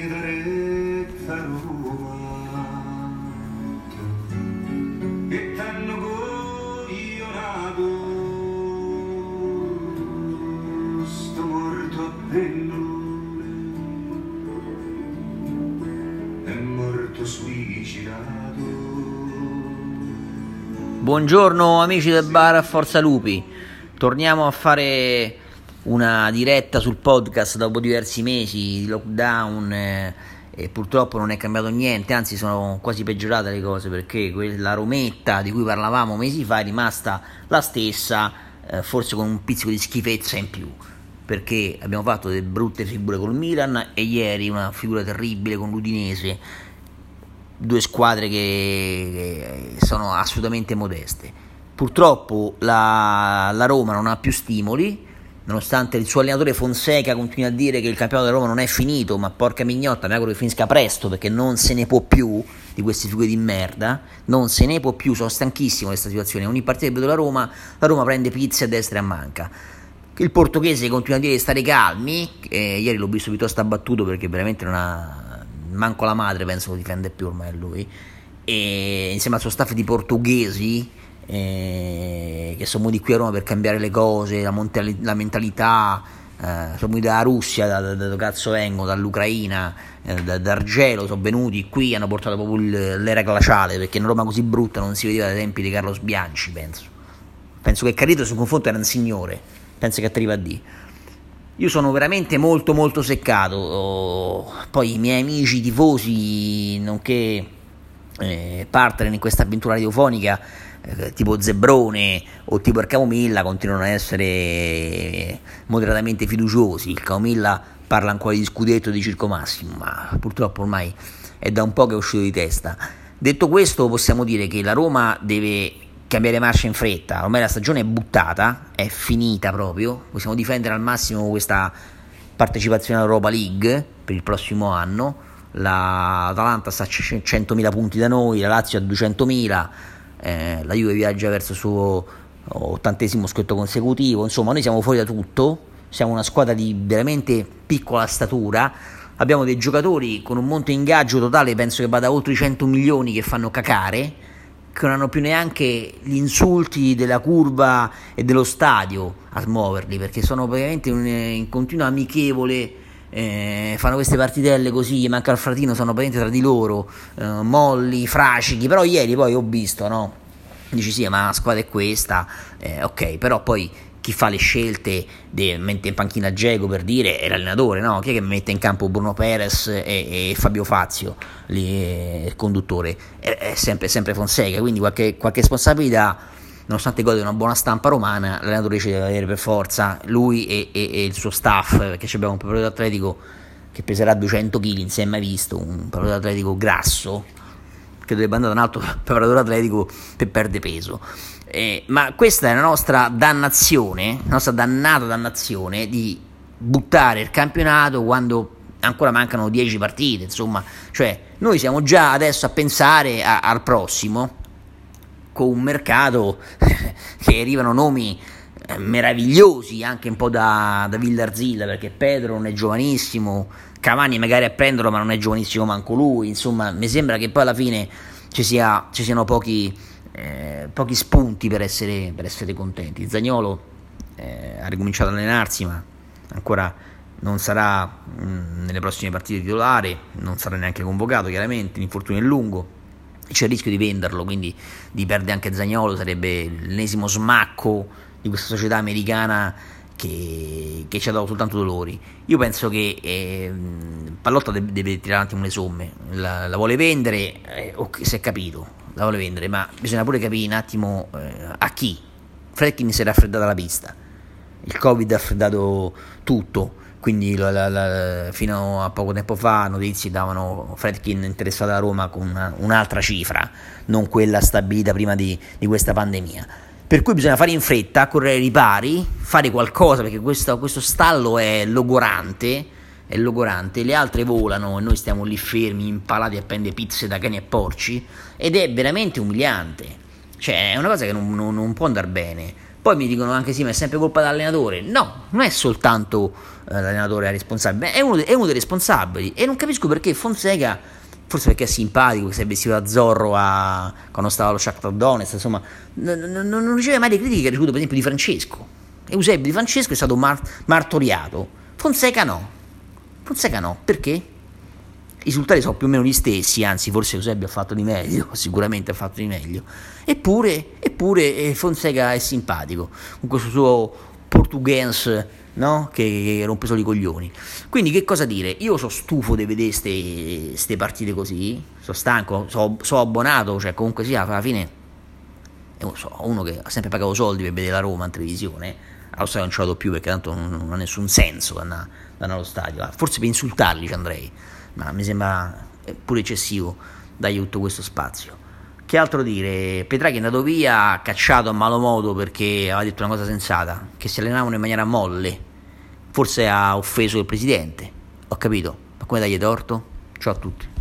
tenerezza Roma. E t'hanno coglionato sto morto a è morto suicidato. Buongiorno amici del bar a Forza Lupi, torniamo a fare una diretta sul podcast dopo diversi mesi di lockdown eh, e purtroppo non è cambiato niente, anzi sono quasi peggiorate le cose perché quella rometta di cui parlavamo mesi fa è rimasta la stessa, eh, forse con un pizzico di schifezza in più perché abbiamo fatto delle brutte figure col Milan e ieri una figura terribile con l'Udinese due squadre che sono assolutamente modeste. Purtroppo la, la, Roma non ha più stimoli, nonostante il suo allenatore Fonseca continui a dire che il campionato della Roma non è finito, ma porca mignotta, mi auguro che finisca presto perché non se ne può più di queste figure di merda, non se ne può più, sono stanchissimo di questa situazione. Ogni partita che vedo la Roma, la Roma prende pizze a destra e a manca. Il portoghese continua a dire di stare calmi, eh, ieri l'ho visto piuttosto abbattuto perché veramente non ha manco la madre penso lo difende più ormai lui, e insieme al suo staff di portoghesi eh, che sono venuti qui a Roma per cambiare le cose, la, montali- la mentalità, eh, venuti dalla Russia, da, da, da dove cazzo vengo, dall'Ucraina, eh, da, da Argelo, sono venuti qui, hanno portato proprio l'era glaciale, perché in Roma così brutta non si vedeva dai tempi di Carlo Sbianci, penso. Penso che Carito sul confronto era un signore, penso che arriva a D. Io sono veramente molto molto seccato, poi i miei amici tifosi, nonché eh, partner in questa avventura radiofonica, eh, tipo Zebrone o tipo il Camomilla, continuano a essere moderatamente fiduciosi. Il Camomilla parla ancora di scudetto di Circo Massimo, ma purtroppo ormai è da un po' che è uscito di testa. Detto questo, possiamo dire che la Roma deve cambiare marcia in fretta, ormai la stagione è buttata, è finita proprio, possiamo difendere al massimo questa partecipazione all'Europa League per il prossimo anno, l'Atalanta sta a 100.000 punti da noi, la Lazio a 200.000, eh, la Juve viaggia verso il suo ottantesimo scritto consecutivo, insomma noi siamo fuori da tutto, siamo una squadra di veramente piccola statura, abbiamo dei giocatori con un monte ingaggio totale, penso che vada oltre i 100 milioni che fanno cacare, che non hanno più neanche gli insulti della curva e dello stadio a smuoverli perché sono praticamente in, in continuo amichevole eh, fanno queste partitelle così manca il fratino sono praticamente tra di loro eh, molli, fracichi però ieri poi ho visto no dici sì ma la squadra è questa eh, ok però poi chi fa le scelte, de, mette in panchina Geco per dire, è l'allenatore, no? Chi è che mette in campo Bruno Perez e, e Fabio Fazio, lì, il conduttore? È, è sempre, sempre, Fonseca, quindi qualche, qualche responsabilità, nonostante gode una buona stampa romana, l'allenatore ci deve avere per forza, lui e, e, e il suo staff, perché abbiamo un preparatore atletico che peserà 200 kg, non si mai visto, un preparatore atletico grasso, che dovrebbe andare da un altro preparatore atletico per perdere peso. Eh, ma questa è la nostra dannazione, la nostra dannata dannazione di buttare il campionato quando ancora mancano 10 partite, insomma, cioè noi siamo già adesso a pensare a, al prossimo con un mercato che arrivano nomi eh, meravigliosi anche un po' da, da Villarzilla perché Pedro non è giovanissimo Cavani magari a prenderlo ma non è giovanissimo manco lui insomma mi sembra che poi alla fine ci, sia, ci siano pochi eh, pochi spunti per essere, per essere contenti. Zagnolo eh, ha ricominciato ad allenarsi, ma ancora non sarà mh, mm, nelle prossime partite titolare, non sarà neanche convocato, chiaramente, l'infortunio è lungo. C'è il rischio di venderlo, quindi di perdere anche Zagnolo sarebbe l'ennesimo smacco di questa società americana che, che, ci ha dato soltanto dolori. Io penso che eh, Pallotta deve, deve, tirare un attimo le somme, la, la vuole vendere, eh, okay, si è capito, la vuole vendere, ma bisogna pure capire un attimo eh, a chi. Fredkin si è raffreddata la pista, il Covid ha raffreddato tutto, quindi la, la, fino a poco tempo fa notizie davano Fredkin interessato a Roma con una, un'altra cifra, non quella stabilita prima di, di, questa pandemia. Per cui bisogna fare in fretta, correre ai ripari, fare qualcosa perché questo, questo stallo è logorante è logorante, le altre volano e noi stiamo lì fermi, impalati a prendere pizze da cani e porci ed è veramente umiliante. Cioè, è una cosa che non, non, non può andare bene. Poi mi dicono anche sì, ma è sempre colpa dell'allenatore. No, non è soltanto eh, l'allenatore a responsabile, è uno, è uno dei responsabili. E non capisco perché Fonseca forse perché è simpatico, che si è vestito da Zorro a, quando stava allo Shakhtar Donetsk, insomma, non, non, non, riceve mai le critiche che ha ricevuto per esempio di Francesco. Eusebio di Francesco è stato mar- martoriato, Fonseca no. Fonseca no, perché? I risultati sono più o meno gli stessi, anzi forse Eusebio ha fatto di meglio, sicuramente ha fatto di meglio. Eppure, eppure eh, Fonseca è simpatico, con questo suo portuguese no? che, rompe solo i coglioni. Quindi che cosa dire? Io sono stufo di vedere queste partite così, sono stanco, sono so abbonato, cioè comunque sia, alla fine so, uno che ha sempre pagato soldi per vedere la Roma in televisione, stadio non ci vado più perché tanto non, non ha nessun senso andare, andare allo stadio, forse per insultarli ci andrei, ma mi sembra pure eccessivo dargli tutto questo spazio. Che altro dire? Petraghi è andato via, cacciato a malo modo perché aveva detto una cosa sensata, che si allenavano in maniera molle. Forse ha offeso il presidente, ho capito, ma come dagli torto? Ciao a tutti.